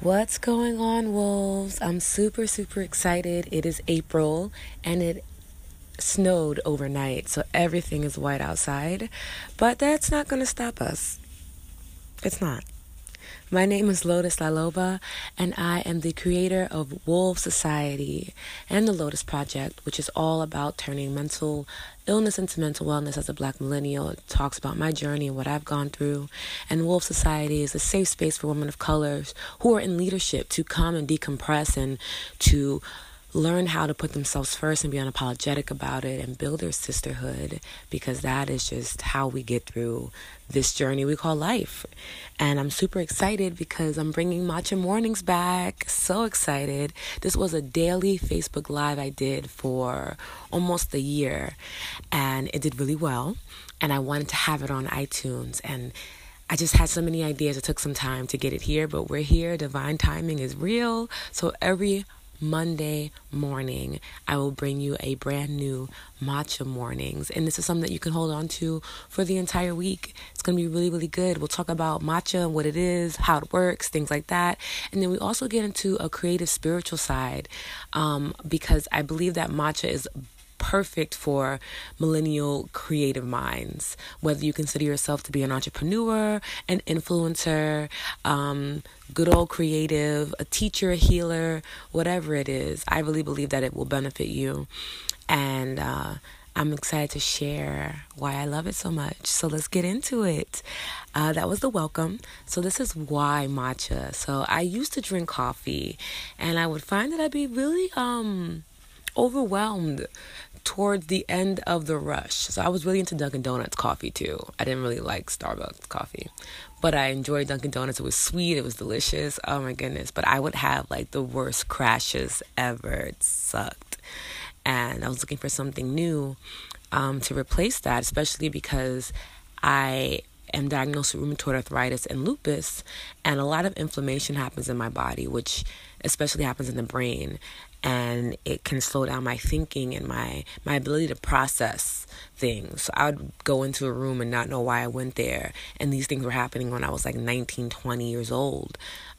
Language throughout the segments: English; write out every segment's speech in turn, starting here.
What's going on, wolves? I'm super, super excited. It is April and it snowed overnight, so everything is white outside. But that's not going to stop us. It's not. My name is Lotus Laloba, and I am the creator of Wolf Society and the Lotus Project, which is all about turning mental illness into mental wellness as a black millennial. It talks about my journey and what I've gone through. And Wolf Society is a safe space for women of colors who are in leadership to come and decompress and to learn how to put themselves first and be unapologetic about it and build their sisterhood because that is just how we get through this journey we call life. And I'm super excited because I'm bringing Matcha Mornings back. So excited. This was a daily Facebook Live I did for almost a year and it did really well. And I wanted to have it on iTunes and I just had so many ideas. It took some time to get it here, but we're here. Divine timing is real. So every Monday morning, I will bring you a brand new matcha mornings. And this is something that you can hold on to for the entire week. It's going to be really, really good. We'll talk about matcha and what it is, how it works, things like that. And then we also get into a creative spiritual side um, because I believe that matcha is perfect for millennial creative minds. Whether you consider yourself to be an entrepreneur, an influencer, um, good old creative, a teacher, a healer, whatever it is, I really believe that it will benefit you. And uh, I'm excited to share why I love it so much. So let's get into it. Uh, that was the welcome. So this is why matcha. So I used to drink coffee, and I would find that I'd be really um overwhelmed towards the end of the rush. So I was really into Dunkin' Donuts coffee too. I didn't really like Starbucks coffee, but I enjoyed Dunkin' Donuts. It was sweet, it was delicious. Oh my goodness. But I would have like the worst crashes ever. It sucked. And I was looking for something new um, to replace that, especially because I am diagnosed with rheumatoid arthritis and lupus, and a lot of inflammation happens in my body, which especially happens in the brain and it can slow down my thinking and my my ability to process things. So I would go into a room and not know why I went there, and these things were happening when I was like 19, 20 years old.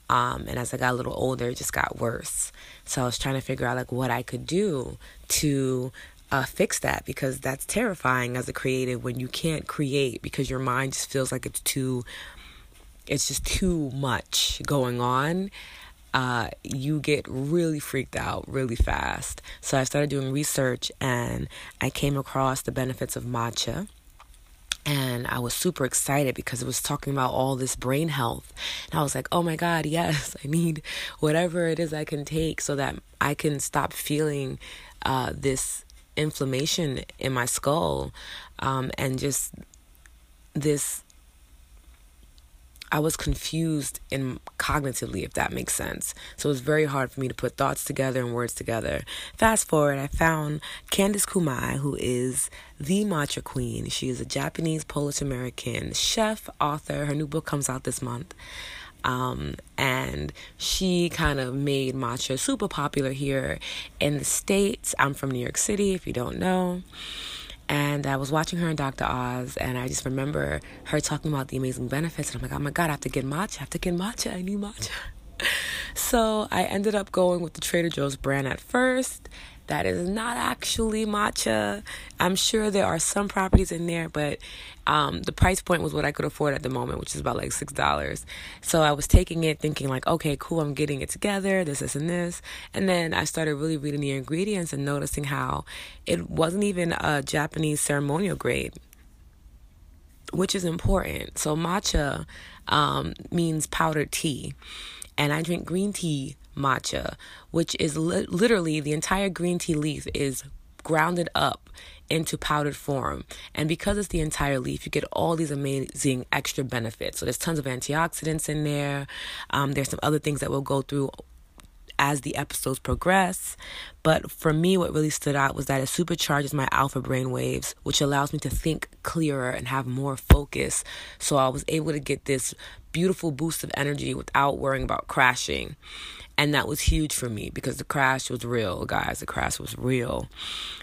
Um, and as I got a little older, it just got worse. So I was trying to figure out like what I could do to uh, fix that because that's terrifying as a creative when you can't create because your mind just feels like it's too, it's just too much going on uh, you get really freaked out really fast. So I started doing research and I came across the benefits of matcha. And I was super excited because it was talking about all this brain health. And I was like, oh my God, yes, I need whatever it is I can take so that I can stop feeling uh, this inflammation in my skull um, and just this I was confused in cognitively, if that makes sense. So it was very hard for me to put thoughts together and words together. Fast forward, I found Candice Kumai, who is the matcha queen. She is a Japanese Polish American chef, author. Her new book comes out this month. Um, and she kind of made matcha super popular here in the States. I'm from New York City, if you don't know. And I was watching her in Dr. Oz, and I just remember her talking about the amazing benefits. And I'm like, oh my God, I have to get matcha. I have to get matcha. I need matcha. so I ended up going with the Trader Joe's brand at first that is not actually matcha. I'm sure there are some properties in there, but um, the price point was what I could afford at the moment, which is about like six dollars. So I was taking it, thinking like, okay, cool, I'm getting it together, this, this, and this, and then I started really reading the ingredients and noticing how it wasn't even a Japanese ceremonial grade which is important. So matcha um, means powdered tea, and I drink green tea matcha, which is li- literally the entire green tea leaf is grounded up into powdered form. And because it's the entire leaf, you get all these amazing extra benefits. So there's tons of antioxidants in there. Um, there's some other things that we'll go through as the episodes progress. But for me, what really stood out was that it supercharges my alpha brain waves, which allows me to think clearer and have more focus. So I was able to get this beautiful boost of energy without worrying about crashing. And that was huge for me because the crash was real, guys. The crash was real.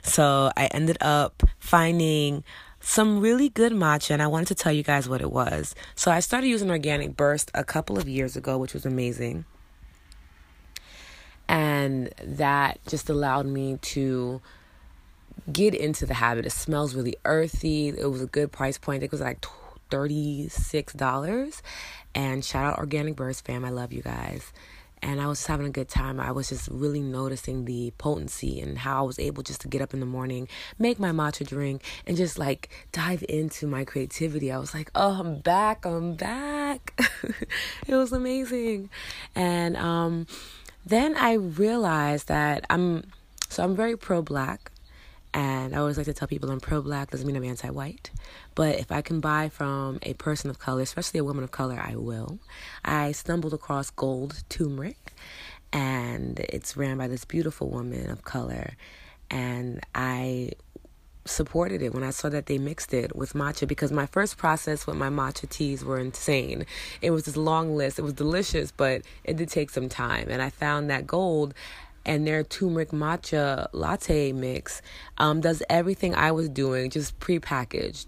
So I ended up finding some really good matcha and I wanted to tell you guys what it was. So I started using organic burst a couple of years ago, which was amazing. And that just allowed me to get into the habit. It smells really earthy. It was a good price point. It was like $36. And shout out Organic Burst fam. I love you guys and I was having a good time. I was just really noticing the potency and how I was able just to get up in the morning, make my matcha drink, and just like dive into my creativity. I was like, oh, I'm back, I'm back. it was amazing. And um, then I realized that I'm, so I'm very pro black. And I always like to tell people I'm pro black, doesn't mean I'm anti white. But if I can buy from a person of color, especially a woman of color, I will. I stumbled across gold turmeric, and it's ran by this beautiful woman of color. And I supported it when I saw that they mixed it with matcha because my first process with my matcha teas were insane. It was this long list. It was delicious, but it did take some time. And I found that gold and their turmeric matcha latte mix um, does everything I was doing, just prepackaged.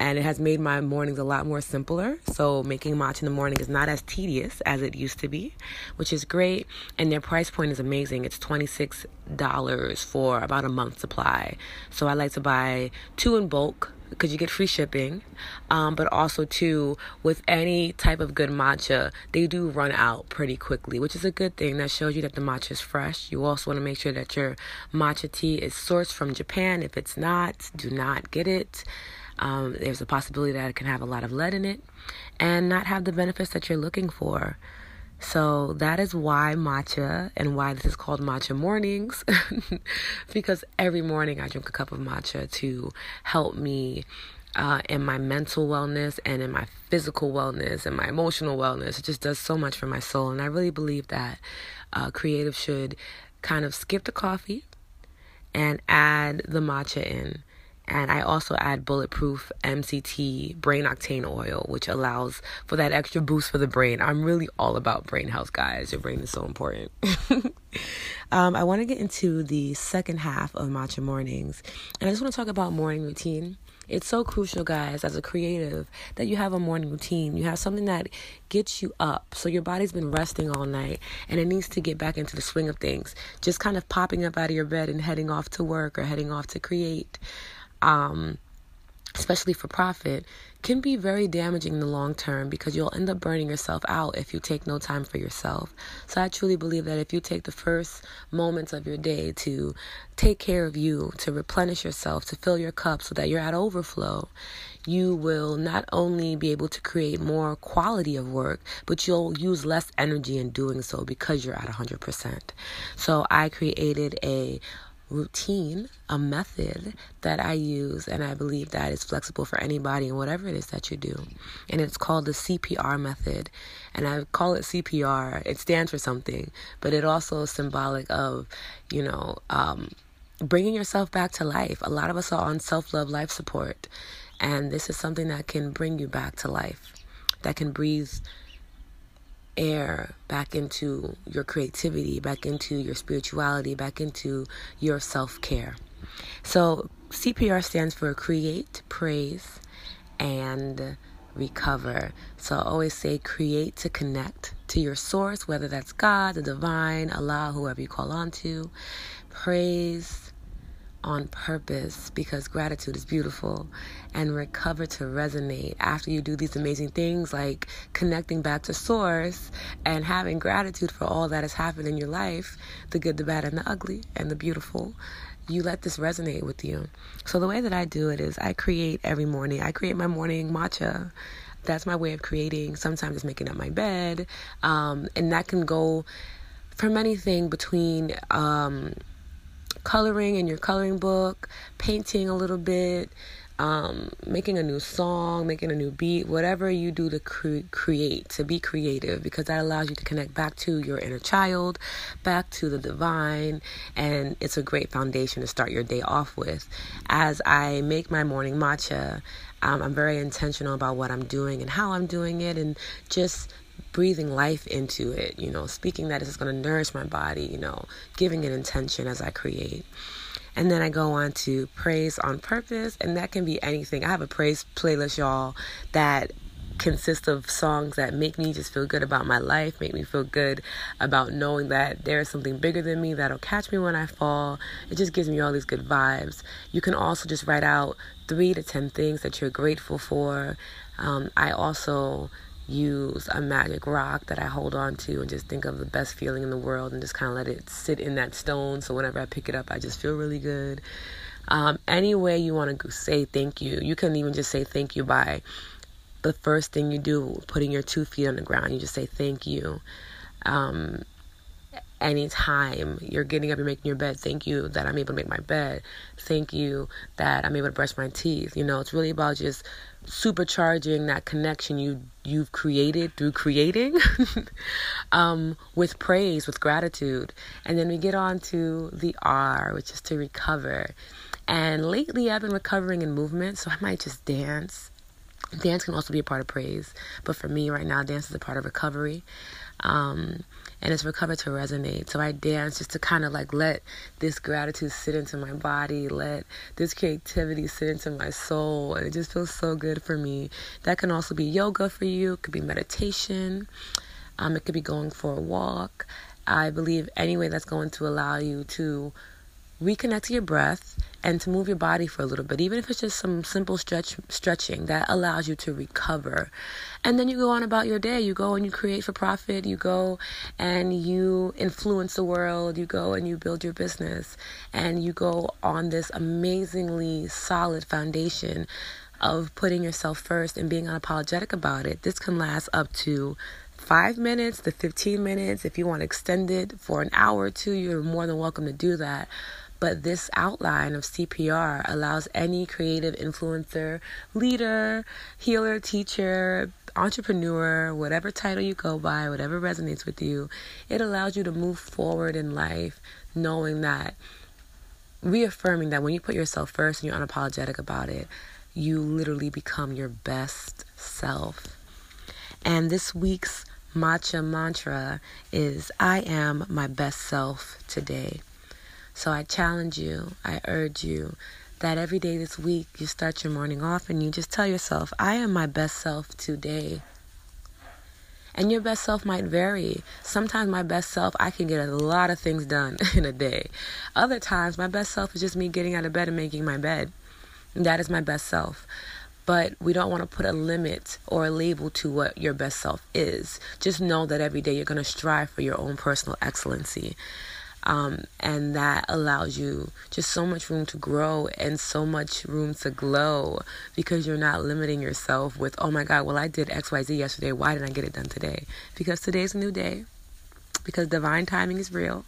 And it has made my mornings a lot more simpler. So making matcha in the morning is not as tedious as it used to be, which is great. And their price point is amazing. It's $26 for about a month supply. So I like to buy two in bulk because you get free shipping. Um, but also too, with any type of good matcha, they do run out pretty quickly, which is a good thing. That shows you that the matcha is fresh. You also want to make sure that your matcha tea is sourced from Japan. If it's not, do not get it. Um, there's a possibility that it can have a lot of lead in it and not have the benefits that you're looking for. So that is why matcha and why this is called matcha mornings. because every morning I drink a cup of matcha to help me uh, in my mental wellness and in my physical wellness and my emotional wellness. It just does so much for my soul. And I really believe that uh, creative should kind of skip the coffee and add the matcha in and I also add bulletproof MCT brain octane oil, which allows for that extra boost for the brain. I'm really all about brain health, guys. Your brain is so important. um, I want to get into the second half of Matcha Mornings, and I just want to talk about morning routine. It's so crucial, guys, as a creative, that you have a morning routine. You have something that gets you up. So your body's been resting all night and it needs to get back into the swing of things. Just kind of popping up out of your bed and heading off to work or heading off to create um, especially for profit, can be very damaging in the long term because you'll end up burning yourself out if you take no time for yourself. So I truly believe that if you take the first moments of your day to take care of you, to replenish yourself, to fill your cup so that you're at overflow, you will not only be able to create more quality of work, but you'll use less energy in doing so because you're at 100%. So I created a routine, a method that I use, and I believe that is flexible for anybody and whatever it is that you do. And it's called the CPR method. And I call it CPR, it stands for something, but it also is symbolic of, you know, um, bringing yourself back to life. A lot of us are on self love life support, and this is something that can bring you back to life, that can breathe air back into your creativity, back into your spirituality, back into your self care. So, CPR stands for create, praise, and recover. So, I always say create to connect to your source, whether that's God, the divine, Allah, whoever you call on to. Praise on purpose because gratitude is beautiful and recover to resonate. After you do these amazing things like connecting back to source and having gratitude for all that has happened in your life the good the bad and the ugly and the beautiful you let this resonate with you. So the way that i do it is i create every morning. I create my morning matcha. That's my way of creating. Sometimes it's making up my bed. Um, and that can go from anything between um, coloring in your coloring book, painting a little bit, um, making a new song, making a new beat, whatever you do to cre- create, to be creative, because that allows you to connect back to your inner child, back to the divine, and it's a great foundation to start your day off with. As I make my morning matcha, um, I'm very intentional about what I'm doing and how I'm doing it, and just breathing life into it, you know, speaking that it's going to nourish my body, you know, giving it intention as I create. And then I go on to praise on purpose, and that can be anything. I have a praise playlist, y'all, that consists of songs that make me just feel good about my life, make me feel good about knowing that there's something bigger than me that'll catch me when I fall. It just gives me all these good vibes. You can also just write out three to ten things that you're grateful for. Um, I also use a magic rock that I hold on to and just think of the best feeling in the world and just kind of let it sit in that stone. So whenever I pick it up, I just feel really good. Um, any way you want to say thank you, you can even just say thank you by the first thing you do, putting your two feet on the ground. You just say thank you. Um, anytime you're getting up, you're making your bed, thank you that I'm able to make my bed. Thank you that I'm able to brush my teeth. You know, it's really about just supercharging that connection you you've created through creating um, with praise, with gratitude. And then we get on to the R, which is to recover. And lately I've been recovering in movement, so I might just dance. Dance can also be a part of praise, but for me right now, dance is a part of recovery. Um, and it's recover to resonate. So I dance just to kind of like let this gratitude sit into my body, let this creativity sit into my soul, and it just feels so good for me. That can also be yoga for you, it could be meditation, um, it could be going for a walk. I believe any way that's going to allow you to reconnect to your breath and to move your body for a little bit, even if it's just some simple stretch stretching that allows you to recover. And then you go on about your day. You go and you create for profit. You go and you influence the world. You go and you build your business. And you go on this amazingly solid foundation of putting yourself first and being unapologetic about it. This can last up to five minutes to 15 minutes. If you want to extend it for an hour or two, you're more than welcome to do that. But this outline of CPR allows any creative influencer, leader, healer, teacher, entrepreneur, whatever title you go by, whatever resonates with you, it allows you to move forward in life knowing that, reaffirming that when you put yourself first and you're unapologetic about it, you literally become your best self. And this week's matcha mantra is I am my best self today. So I challenge you, I urge you that every day this week you start your morning off and you just tell yourself, I am my best self today. And your best self might vary. Sometimes my best self, I can get a lot of things done in a day. Other times, my best self is just me getting out of bed and making my bed. That is my best self. But we don't want to put a limit or a label to what your best self is. Just know that every day you're going to strive for your own personal excellency. Um, and that allows you just so much room to grow and so much room to glow because you're not limiting yourself with, oh my God, well, I did XYZ yesterday. Why didn't I get it done today? Because today's a new day, because divine timing is real,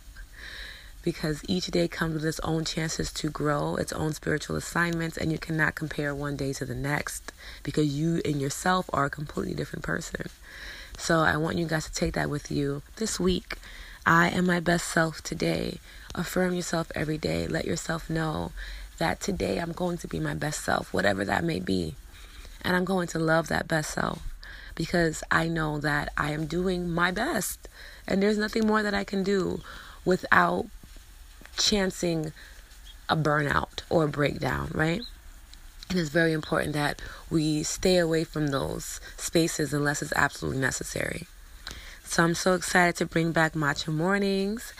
because each day comes with its own chances to grow, its own spiritual assignments, and you cannot compare one day to the next because you and yourself are a completely different person. So I want you guys to take that with you this week I am my best self today. Affirm yourself every day. Let yourself know that today I'm going to be my best self, whatever that may be. And I'm going to love that best self because I know that I am doing my best. And there's nothing more that I can do without chancing a burnout or a breakdown, right? And it's very important that we stay away from those spaces unless it's absolutely necessary. So I'm so excited to bring back Matcha Mornings.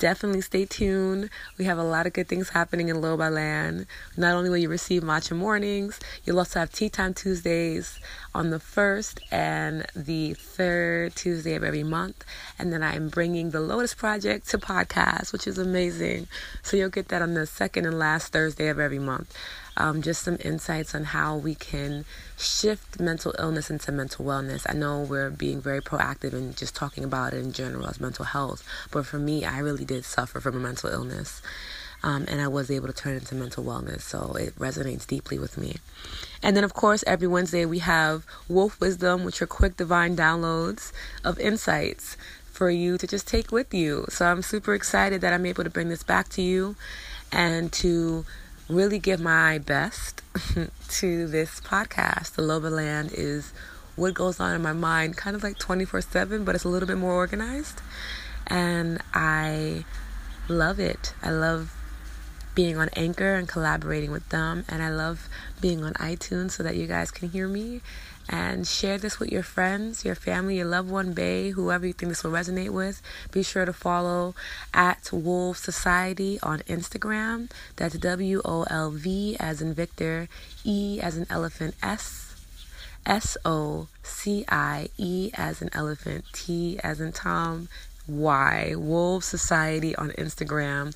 Definitely stay tuned. We have a lot of good things happening in Loba Land. Not only will you receive Matcha Mornings, you'll also have Tea Time Tuesdays on the first and the third Tuesday of every month. And then I'm bringing the Lotus Project to podcast, which is amazing. So you'll get that on the second and last Thursday of every month um, just some insights on how we can shift mental illness into mental wellness. I know we're being very proactive and just talking about it in general as mental health, but for me, I really did suffer from a mental illness. Um, and I was able to turn it into mental wellness, so it resonates deeply with me. And then, of course, every Wednesday we have Wolf Wisdom, which are quick divine downloads of insights for you to just take with you. So I'm super excited that I'm able to bring this back to you and to really give my best to this podcast. The Loba Land is what goes on in my mind, kind of like 24 7, but it's a little bit more organized. And I love it. I love being on Anchor and collaborating with them. And I love being on iTunes so that you guys can hear me and share this with your friends, your family, your loved one, Bay, whoever you think this will resonate with. Be sure to follow at Wolf Society on Instagram. That's W O L V as in Victor, E as in elephant, S. S O C I E as in elephant, T as in Tom, Y. Wolf Society on Instagram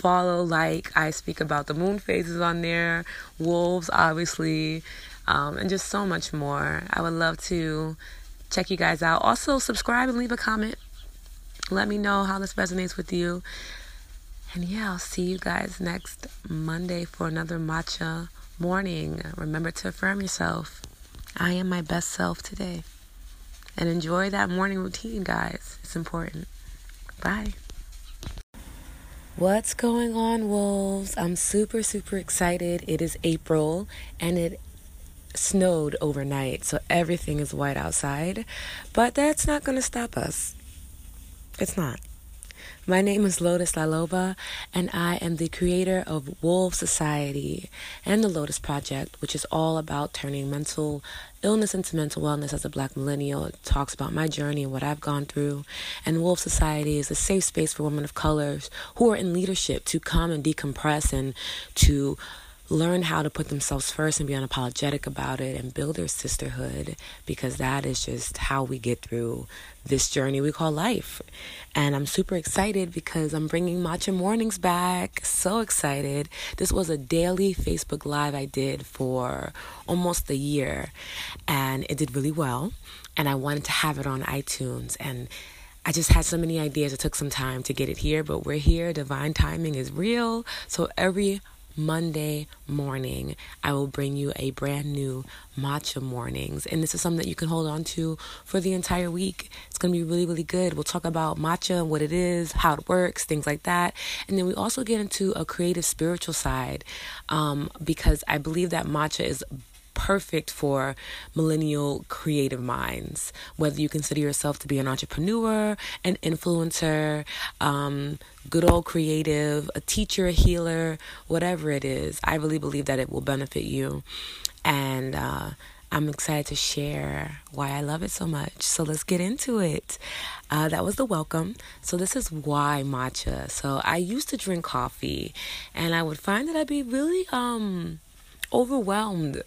follow, like. I speak about the moon phases on there, wolves, obviously, um, and just so much more. I would love to check you guys out. Also, subscribe and leave a comment. Let me know how this resonates with you. And yeah, I'll see you guys next Monday for another matcha morning. Remember to affirm yourself. I am my best self today. And enjoy that morning routine, guys. It's important. Bye. What's going on, wolves? I'm super, super excited. It is April and it snowed overnight, so everything is white outside. But that's not going to stop us. It's not. My name is Lotus Laloba, and I am the creator of Wolf Society and the Lotus Project, which is all about turning mental illness into mental wellness as a black millennial. It talks about my journey and what I've gone through. And Wolf Society is a safe space for women of colors who are in leadership to come and decompress and to learn how to put themselves first and be unapologetic about it and build their sisterhood because that is just how we get through this journey we call life. And I'm super excited because I'm bringing Matcha Mornings back. So excited. This was a daily Facebook Live I did for almost a year and it did really well. And I wanted to have it on iTunes and I just had so many ideas. It took some time to get it here, but we're here. Divine timing is real. So every Monday morning, I will bring you a brand new matcha mornings. And this is something that you can hold on to for the entire week. It's going to be really, really good. We'll talk about matcha what it is, how it works, things like that. And then we also get into a creative spiritual side um, because I believe that matcha is perfect for millennial creative minds. Whether you consider yourself to be an entrepreneur, an influencer, um, good old creative, a teacher, a healer, whatever it is, I really believe that it will benefit you. And uh, I'm excited to share why I love it so much. So let's get into it. Uh, that was the welcome. So this is why matcha. So I used to drink coffee, and I would find that I'd be really um overwhelmed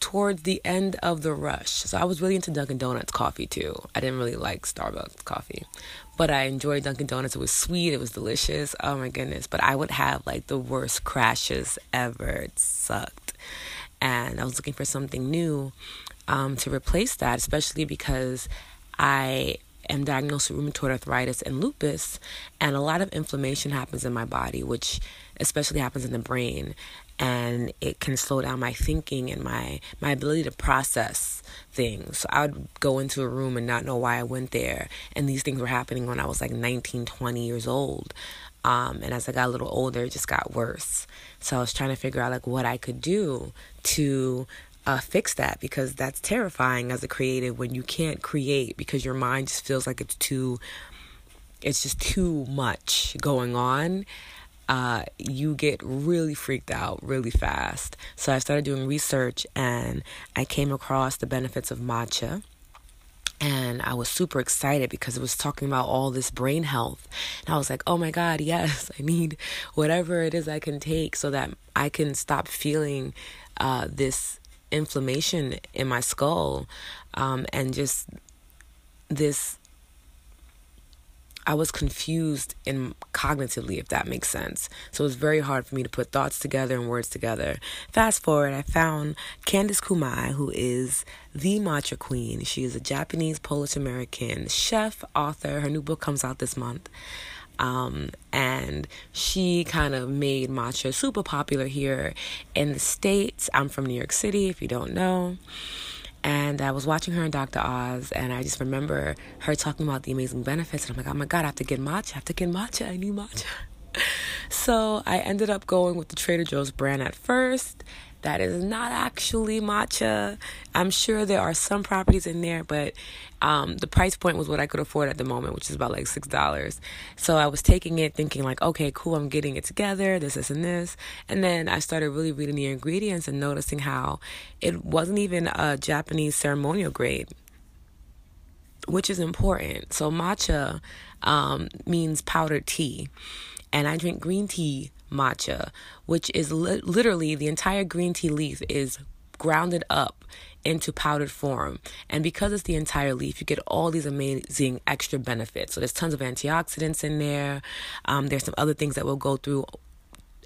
towards the end of the rush. So I was really into Dunkin' Donuts coffee too. I didn't really like Starbucks coffee, but I enjoyed Dunkin' Donuts. It was sweet, it was delicious. Oh my goodness. But I would have like the worst crashes ever. It sucked. And I was looking for something new um, to replace that, especially because I am diagnosed with rheumatoid arthritis and lupus, and a lot of inflammation happens in my body, which especially happens in the brain and it can slow down my thinking and my my ability to process things. So I would go into a room and not know why I went there, and these things were happening when I was like 19, 20 years old. Um, and as I got a little older, it just got worse. So I was trying to figure out like what I could do to uh, fix that because that's terrifying as a creative when you can't create because your mind just feels like it's too, it's just too much going on uh, you get really freaked out really fast. So I started doing research and I came across the benefits of matcha. And I was super excited because it was talking about all this brain health. And I was like, oh my God, yes, I need whatever it is I can take so that I can stop feeling uh, this inflammation in my skull um, and just this I was confused in cognitively, if that makes sense. So it was very hard for me to put thoughts together and words together. Fast forward, I found Candice Kumai, who is the matcha queen. She is a Japanese Polish American chef, author. Her new book comes out this month. Um, and she kind of made matcha super popular here in the States. I'm from New York City, if you don't know. And I was watching her in Dr. Oz, and I just remember her talking about the amazing benefits. And I'm like, oh my God, I have to get matcha. I have to get matcha. I need matcha. so I ended up going with the Trader Joe's brand at first. That is not actually matcha. I'm sure there are some properties in there, but um, the price point was what I could afford at the moment, which is about like six dollars. So I was taking it, thinking like, okay, cool, I'm getting it together, this, this, and this. And then I started really reading the ingredients and noticing how it wasn't even a Japanese ceremonial grade, which is important. So matcha um, means powdered tea, and I drink green tea matcha, which is li- literally the entire green tea leaf is grounded up into powdered form. And because it's the entire leaf, you get all these amazing extra benefits. So there's tons of antioxidants in there. Um, there's some other things that we'll go through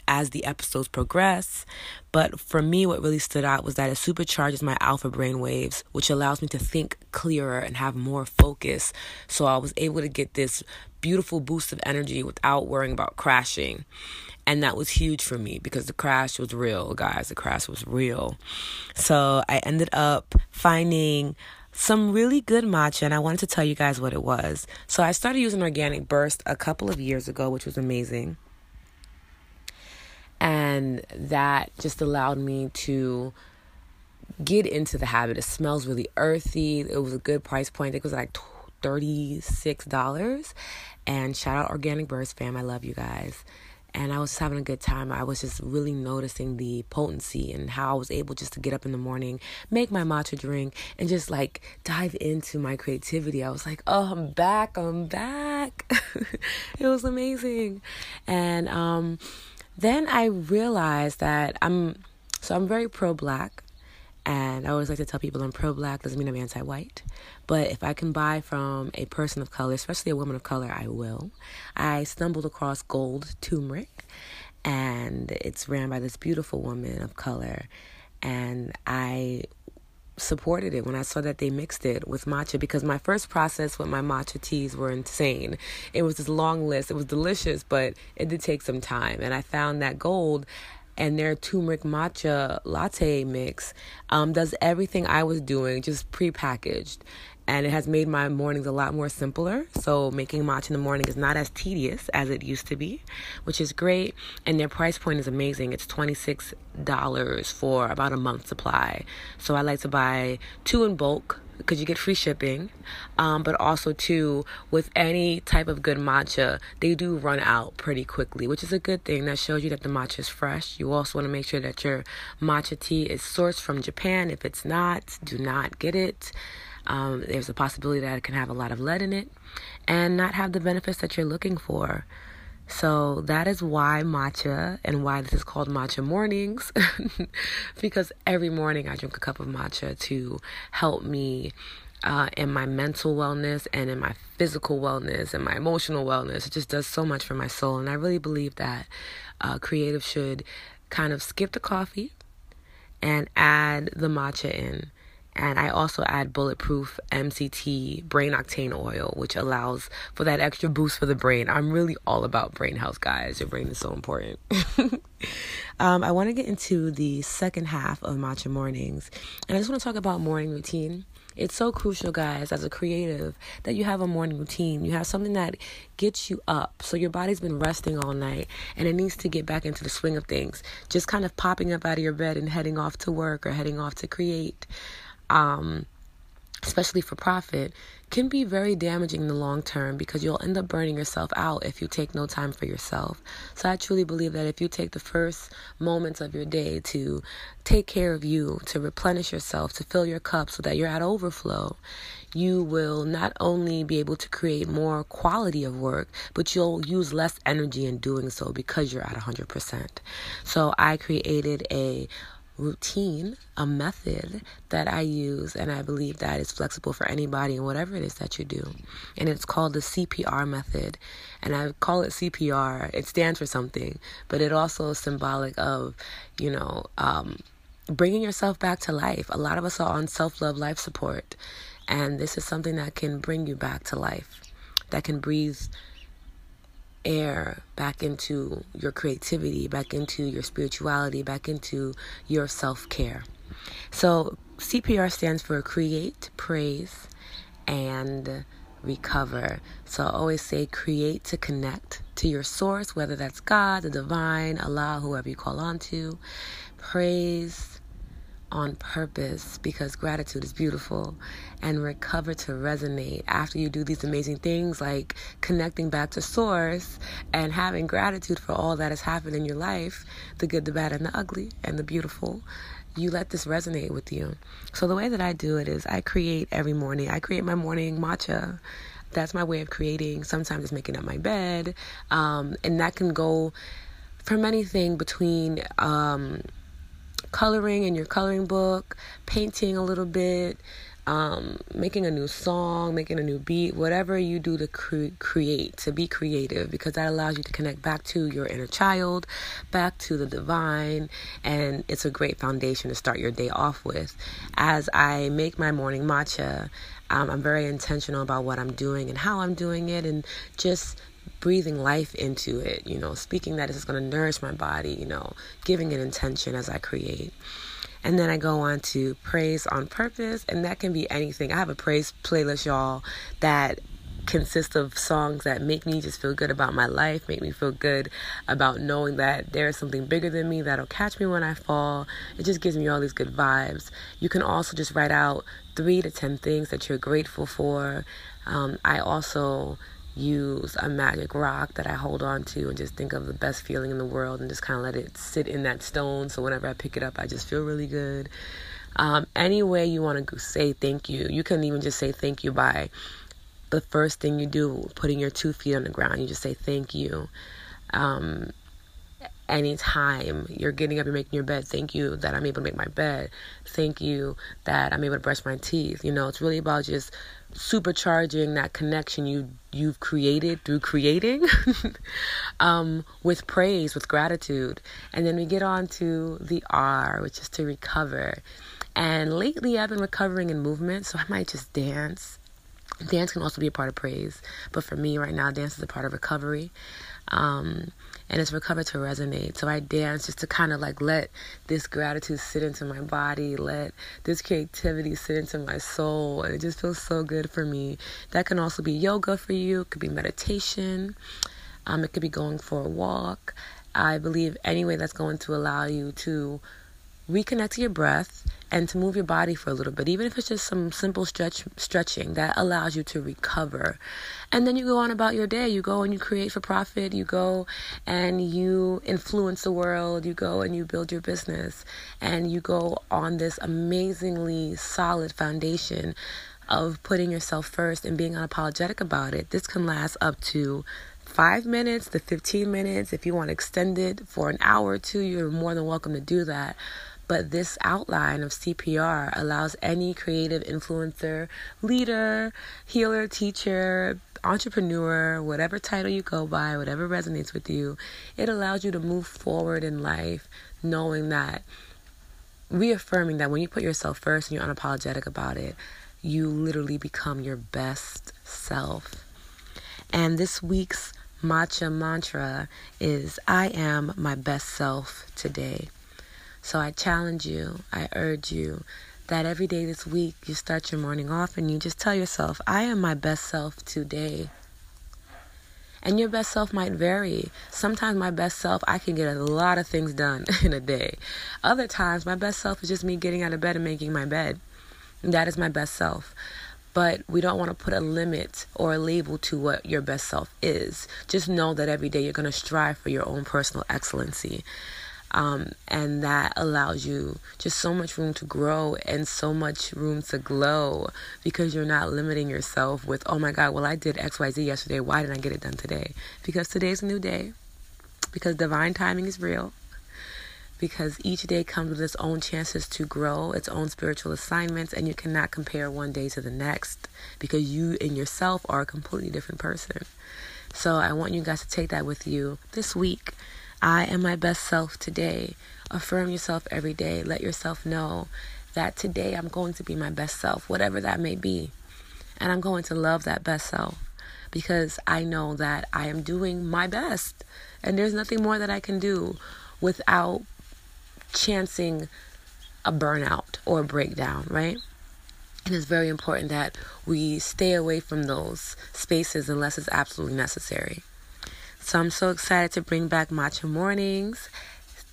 as the episodes progress. But for me, what really stood out was that it supercharges my alpha brain waves, which allows me to think clearer and have more focus. So I was able to get this beautiful boost of energy without worrying about crashing. And that was huge for me because the crash was real, guys. The crash was real. So I ended up finding some really good matcha and I wanted to tell you guys what it was. So I started using Organic Burst a couple of years ago, which was amazing. And that just allowed me to get into the habit. It smells really earthy. It was a good price point. It was like $36. And shout out Organic Burst fam. I love you guys and I was just having a good time. I was just really noticing the potency and how I was able just to get up in the morning, make my matcha drink, and just like dive into my creativity. I was like, oh, I'm back, I'm back. it was amazing. And um, then I realized that I'm, so I'm very pro black. And I always like to tell people I'm pro black, doesn't mean I'm anti white. But if I can buy from a person of color, especially a woman of color, I will. I stumbled across Gold Turmeric, and it's ran by this beautiful woman of color. And I supported it when I saw that they mixed it with matcha because my first process with my matcha teas were insane. It was this long list. It was delicious, but it did take some time. And I found that gold and their turmeric matcha latte mix um, does everything I was doing, just prepackaged. And it has made my mornings a lot more simpler. So making matcha in the morning is not as tedious as it used to be, which is great. And their price point is amazing. It's $26 for about a month supply. So I like to buy two in bulk because you get free shipping. Um, but also too, with any type of good matcha, they do run out pretty quickly, which is a good thing. That shows you that the matcha is fresh. You also want to make sure that your matcha tea is sourced from Japan. If it's not, do not get it. Um, there's a possibility that it can have a lot of lead in it and not have the benefits that you're looking for. So that is why matcha and why this is called matcha mornings. because every morning I drink a cup of matcha to help me uh, in my mental wellness and in my physical wellness and my emotional wellness. It just does so much for my soul. And I really believe that uh, creative should kind of skip the coffee and add the matcha in and I also add bulletproof MCT brain octane oil, which allows for that extra boost for the brain. I'm really all about brain health, guys. Your brain is so important. um, I want to get into the second half of Matcha Mornings, and I just want to talk about morning routine. It's so crucial, guys, as a creative, that you have a morning routine. You have something that gets you up. So your body's been resting all night and it needs to get back into the swing of things. Just kind of popping up out of your bed and heading off to work or heading off to create um, especially for profit, can be very damaging in the long term because you'll end up burning yourself out if you take no time for yourself. So I truly believe that if you take the first moments of your day to take care of you, to replenish yourself, to fill your cup so that you're at overflow, you will not only be able to create more quality of work, but you'll use less energy in doing so because you're at 100%. So I created a routine, a method that I use, and I believe that is flexible for anybody and whatever it is that you do. And it's called the CPR method. And I call it CPR. It stands for something, but it also is symbolic of, you know, um, bringing yourself back to life. A lot of us are on self love life support, and this is something that can bring you back to life, that can breathe air back into your creativity, back into your spirituality, back into your self care. So, CPR stands for create, praise, and recover. So, I always say create to connect to your source, whether that's God, the divine, Allah, whoever you call on to. praise on purpose because gratitude is beautiful and recover to resonate. After you do these amazing things like connecting back to source and having gratitude for all that has happened in your life the good the bad and the ugly and the beautiful you let this resonate with you. So the way that i do it is i create every morning i create my morning matcha. That's my way of creating. Sometimes it's making up my bed. Um, and that can go from anything between um, coloring in your coloring book, painting a little bit, um, making a new song, making a new beat, whatever you do to cre- create, to be creative, because that allows you to connect back to your inner child, back to the divine, and it's a great foundation to start your day off with. As I make my morning matcha, um, I'm very intentional about what I'm doing and how I'm doing it, and just breathing life into it, you know, speaking that it's going to nourish my body, you know, giving it intention as I create. And then I go on to praise on purpose, and that can be anything. I have a praise playlist, y'all, that consists of songs that make me just feel good about my life, make me feel good about knowing that there is something bigger than me that'll catch me when I fall. It just gives me all these good vibes. You can also just write out three to ten things that you're grateful for. Um, I also use a magic rock that I hold on to and just think of the best feeling in the world and just kind of let it sit in that stone. So whenever I pick it up, I just feel really good. Um, any way you want to say thank you, you can even just say thank you by the first thing you do, putting your two feet on the ground. You just say thank you. Um, anytime you're getting up, you're making your bed, thank you that I'm able to make my bed. Thank you that I'm able to brush my teeth. You know, it's really about just supercharging that connection you you've created through creating um, with praise with gratitude. And then we get on to the r which is to recover. And lately i've been recovering in movement so i might just dance dance can also be a part of praise but for me right now dance is a part of recovery um, and it's recovered to resonate. So I dance just to kind of like let this gratitude sit into my body, let this creativity sit into my soul, and it just feels so good for me. That can also be yoga for you, it could be meditation, um, it could be going for a walk. I believe any way that's going to allow you to reconnect to your breath and to move your body for a little bit, even if it's just some simple stretch stretching that allows you to recover. And then you go on about your day. You go and you create for profit. You go and you influence the world. You go and you build your business. And you go on this amazingly solid foundation of putting yourself first and being unapologetic about it. This can last up to five minutes to 15 minutes. If you want to extend it for an hour or two, you're more than welcome to do that. But this outline of CPR allows any creative influencer, leader, healer, teacher, entrepreneur, whatever title you go by, whatever resonates with you, it allows you to move forward in life knowing that, reaffirming that when you put yourself first and you're unapologetic about it, you literally become your best self. And this week's matcha mantra is I am my best self today. So I challenge you, I urge you that every day this week you start your morning off and you just tell yourself, I am my best self today. And your best self might vary. Sometimes my best self, I can get a lot of things done in a day. Other times, my best self is just me getting out of bed and making my bed. That is my best self. But we don't want to put a limit or a label to what your best self is. Just know that every day you're going to strive for your own personal excellency. Um, and that allows you just so much room to grow and so much room to glow because you're not limiting yourself with, oh my God, well, I did XYZ yesterday. Why didn't I get it done today? Because today's a new day, because divine timing is real, because each day comes with its own chances to grow, its own spiritual assignments, and you cannot compare one day to the next because you and yourself are a completely different person. So I want you guys to take that with you this week I am my best self today. Affirm yourself every day. Let yourself know that today I'm going to be my best self, whatever that may be. And I'm going to love that best self because I know that I am doing my best. And there's nothing more that I can do without chancing a burnout or a breakdown, right? And it's very important that we stay away from those spaces unless it's absolutely necessary. So I'm so excited to bring back Matcha Mornings.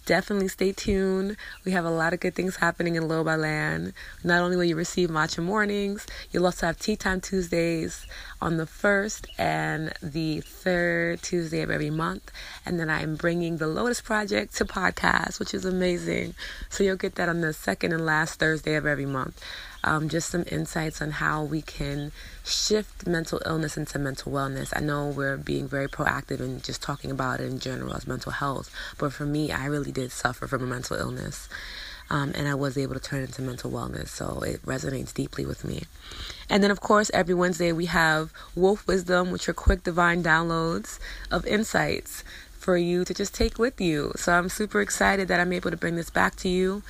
definitely stay tuned. We have a lot of good things happening in Loba Land. Not only will you receive matcha mornings, you'll also have Tea Time Tuesdays on the first and the third Tuesday of every month. And then I'm bringing the Lotus Project to podcast, which is amazing. So you'll get that on the second and last Thursday of every month um, just some insights on how we can shift mental illness into mental wellness. I know we're being very proactive and just talking about it in general as mental health, but for me, I really did suffer from a mental illness. Um, and I was able to turn into mental wellness. So it resonates deeply with me. And then, of course, every Wednesday we have Wolf Wisdom, which are quick divine downloads of insights for you to just take with you. So I'm super excited that I'm able to bring this back to you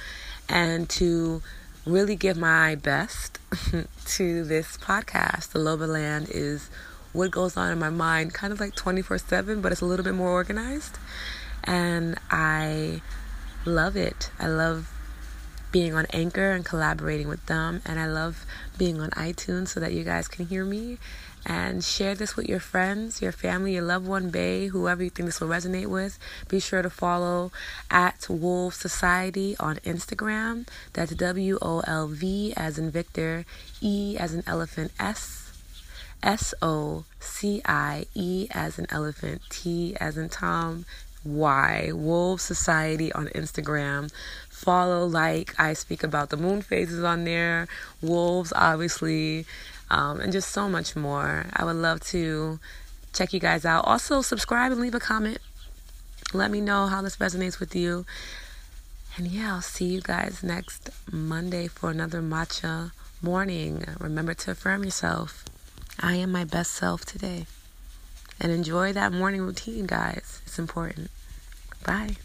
and to really give my best to this podcast. The Loba Land is what goes on in my mind, kind of like 24 7, but it's a little bit more organized. And I love it. I love being on Anchor and collaborating with them. And I love being on iTunes so that you guys can hear me and share this with your friends, your family, your loved one, Bay, whoever you think this will resonate with. Be sure to follow at Wolves Society on Instagram. That's W O L V as in Victor, E as in elephant, S. S O C I E as in elephant, T as in Tom, Y. Wolves Society on Instagram. Follow, like, I speak about the moon phases on there. Wolves, obviously um, and just so much more. I would love to check you guys out. Also, subscribe and leave a comment. Let me know how this resonates with you. And yeah, I'll see you guys next Monday for another matcha morning. Remember to affirm yourself. I am my best self today. And enjoy that morning routine, guys. It's important. Bye.